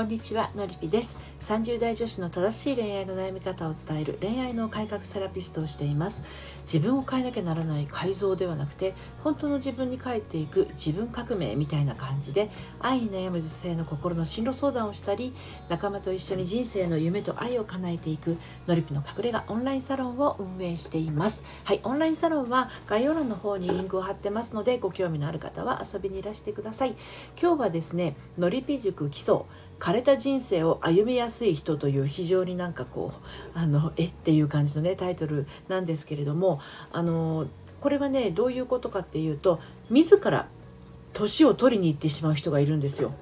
こんにちはのりぴです。30代女子の正しい恋愛の悩み方を伝える恋愛の改革セラピストをしています。自分を変えなきゃならない改造ではなくて本当の自分に帰っていく自分革命みたいな感じで愛に悩む女性の心の進路相談をしたり仲間と一緒に人生の夢と愛を叶えていくのりぴの隠れ家オンラインサロンを運営しています。はいオンラインサロンは概要欄の方にリンクを貼ってますのでご興味のある方は遊びにいらしてください。今日はですねのりぴ塾基礎枯れた人生を歩みやすい人という非常になんかこうあのえっていう感じのねタイトルなんですけれどもあのこれはねどういうことかっていうと自ら年を取りに行ってしまう人がいるんですよ。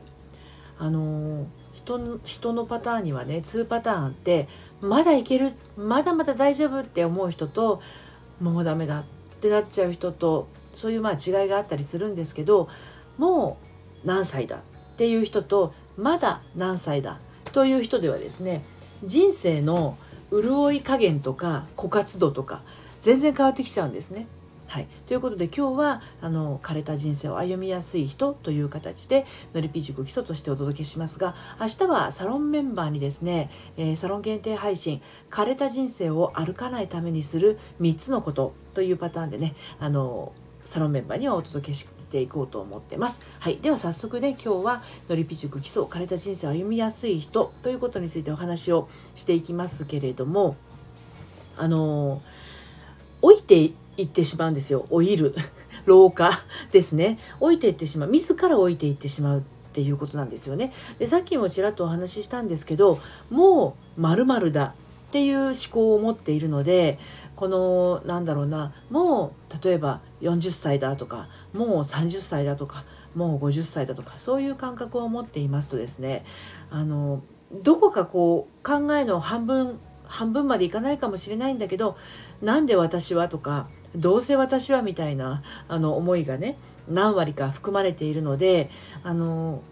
あの人の人のパターンにはね2パターンあってまだいけるまだまだ大丈夫って思う人ともうダメだってなっちゃう人とそういうまあ違いがあったりするんですけどもう何歳だっていう人とまだ何歳だ？という人ではですね人生の潤い加減とか枯渇度とか全然変わってきちゃうんですね。はい、ということで今日はあの枯れた人生を歩みやすい人という形でのりぴ塾基礎としてお届けしますが明日はサロンメンバーにですね、えー、サロン限定配信「枯れた人生を歩かないためにする3つのこと」というパターンでねあのサロンメンバーにはお届けしていこうと思ってます。はい、では早速ね今日はのりぴ塾基礎枯れた人生を歩みやすい人ということについてお話をしていきますけれどもあの老いていってしまうんですよ。老いる。老化ですね。老いていってしまう。自ら老いていってしまうっていうことなんですよね。でさっきもちらっとお話ししたんですけどもうまるだっていう思考を持っているのでこのなんだろうなもう例えば40歳だとかもう30歳だとかもう50歳だとかそういう感覚を持っていますとですねあのどこかこう考えの半分半分までいかないかもしれないんだけどなんで私はとかどうせ私はみたいなあの思いがね何割か含まれているのであの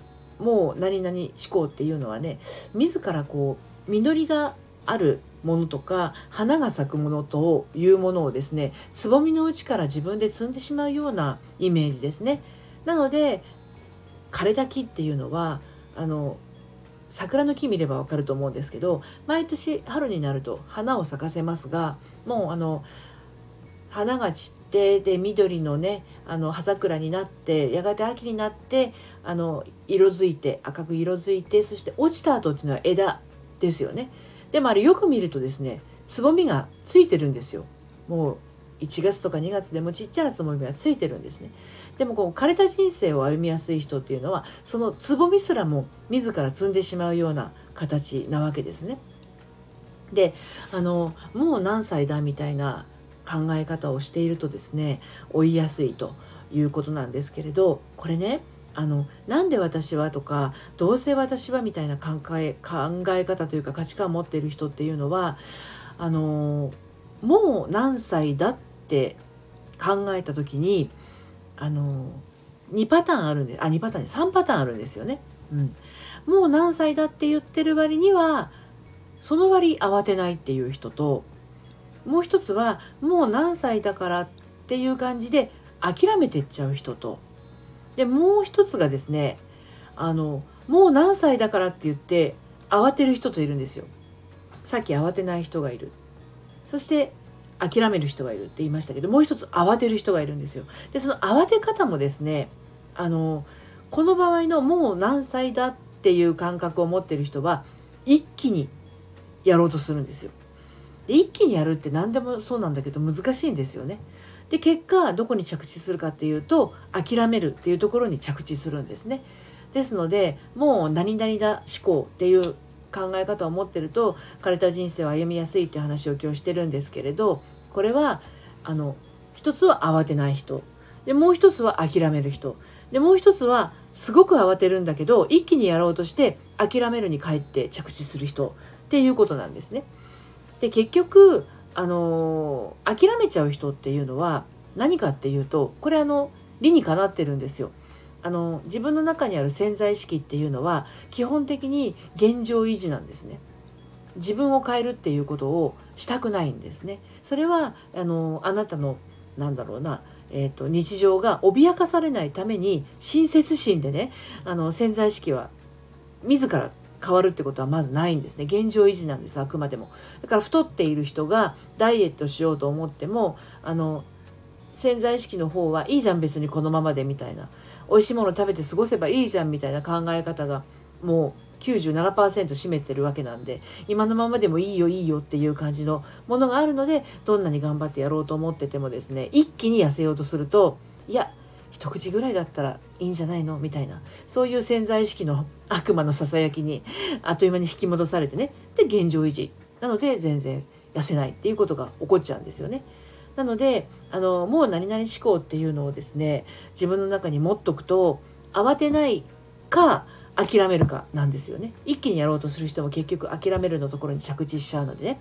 もう何々思考っていうのはね自らこう実りがあるものとか花が咲くものというものをですねつぼみのうちから自分で摘んでしまうようなイメージですね。なので枯れた木っていうのはあの桜の木見ればわかると思うんですけど毎年春になると花を咲かせますがもうあの花が散ってで緑のねあの葉桜になってやがて秋になってあの色づいて赤く色づいてそして落ちた後っていうのは枝ですよね。でもあれよく見るとですねつぼみがついてるんですよ。もう1月とか2月でもちっちゃなつぼみがついてるんですね。でもこう枯れた人生を歩みやすい人っていうのはそのつぼみすらも自ら摘んでしまうような形なわけですね。であのもう何歳だみたいな考え方をしているとですね追いやすいということなんですけれどこれねあのなんで私はとかどうせ私はみたいな考え考え方というか価値観を持っている人っていうのはあのもう何歳だって考えた時にあの2パターンあるんであ2パターン3パターンあるんですよね。うん、もう何歳だって言ってる割にはその割慌てないっていう人ともう一つはもう何歳だからっていう感じで諦めてっちゃう人とでもう一つがですねあのもう何歳だからって言って慌てる人といるんですよ。さっき慌てない人がいる。そして諦める人がいるって言いましたけどもう一つ慌てる人がいるんですよ。でその慌て方もですねあのこの場合のもう何歳だっていう感覚を持ってる人は一気にやろうとするんですよ。で一気にやるって何でもそうなんだけど難しいんですよね。で結果どこに着地するかっていうと諦めるっていうところに着地するんですね。ですのでもう何々だ思考っていう考え方を持ってると枯れた人生を歩みやすいって話を今日してるんですけれどこれはあの一つは慌てない人でもう一つは諦める人でもう一つはすごく慌てるんだけど一気にやろうとして諦めるに帰って着地する人っていうことなんですね。で結局あの諦めちゃう人っていうのは何かっていうとこれあの理にかなってるんですよ。あの自分の中にある潜在意識っていうのは基本的に現状維持なんですね。自分を変えるっていうことをしたくないんですね。それはあのあなたのなんだろうな、えーと、日常が脅かされないために親切心でねあの潜在意識は自ら変わるってことはまずないんですね。現状維持なんですあくまでも。だから太っている人がダイエットしようと思ってもあの潜在意識の方はいいじゃん別にこのままでみたいな。美味しいもの食べて過ごせばいいじゃんみたいな考え方がもう97%占めてるわけなんで今のままでもいいよいいよっていう感じのものがあるのでどんなに頑張ってやろうと思っててもですね一気に痩せようとするといや一口ぐらいだったらいいんじゃないの？みたいな。そういう潜在意識の悪魔のささやきにあっという間に引き戻されてね。で現状維持。なので全然痩せないっていうことが起こっちゃうんですよね。なのであのもう何々思考っていうのをですね自分の中に持っとくと慌てないか諦めるかなんですよね。一気にやろうとする人も結局諦めるのところに着地しちゃうのでね。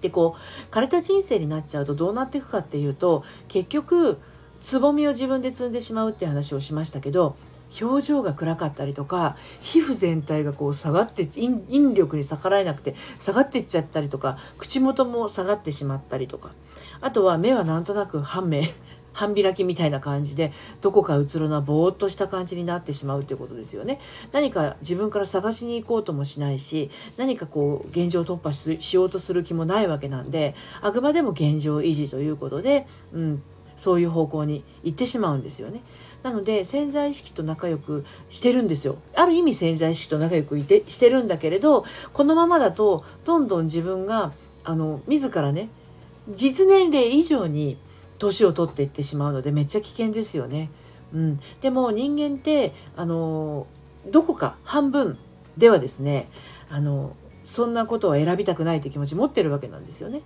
でこう枯れた人生になっちゃうとどうなっていくかっていうと結局つぼみを自分で摘んでしまうって話をしましたけど表情が暗かったりとか皮膚全体がこう下がって引力に逆らえなくて下がっていっちゃったりとか口元も下がってしまったりとか。あとは目はなんとなく半目 半開きみたいな感じでどこか映るのはぼーっとした感じになってしまうということですよね。何か自分から探しに行こうともしないし何かこう現状突破しようとする気もないわけなんであくまでも現状維持ということで、うん、そういう方向に行ってしまうんですよね。なので潜在意識と仲良くしてるんですよ。ある意味潜在意識と仲良くいてしてるんだけれどこのままだとどんどん自分があの自らね実年齢以上に年を取っていってしまうのでめっちゃ危険ですよね。うん、でも人間ってあのどこか半分ではですねあのそんなことを選びたくないという気持ち持ってるわけなんですよね。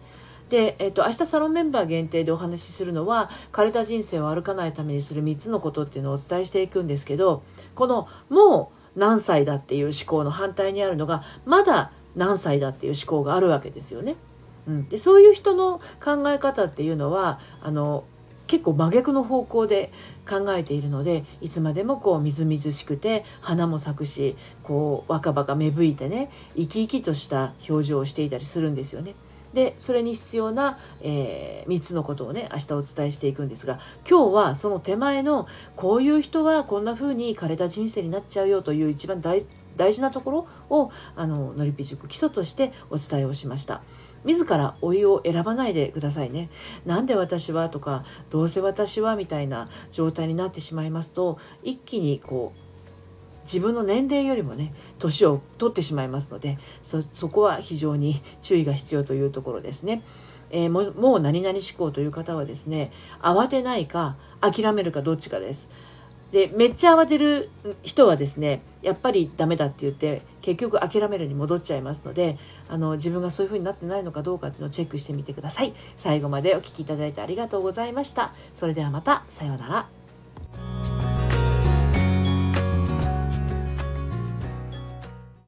で、えっと、明日サロンメンバー限定でお話しするのは枯れた人生を歩かないためにする3つのことっていうのをお伝えしていくんですけどこのもう何歳だっていう思考の反対にあるのがまだ何歳だっていう思考があるわけですよね。うん、でそういう人の考え方っていうのはあの結構真逆の方向で考えているのでいつまでもこうみずみずしくて花も咲くしこう若葉が芽吹いてね生き生きとした表情をしていたりするんですよね。でそれに必要な、えー、3つのことをね明日お伝えしていくんですが今日はその手前のこういう人はこんな風に枯れた人生になっちゃうよという一番大事なところをあののりぴ塾基礎としてお伝えをしました。自ら老いを選ばないでくださいね。なんで私はとかどうせ私はみたいな状態になってしまいますと一気にこう自分の年齢よりもね年を取ってしまいますのでそこは非常に注意が必要というところですね。えー、ももう何々思考という方はですね慌てないか諦めるかどっちかです。でめっちゃ慌てる人はですねやっぱりダメだって言って結局諦めるに戻っちゃいますのであの自分がそういう風になってないのかどうかっていうのをチェックしてみてください最後までお聴きいただいてありがとうございましたそれではまたさようなら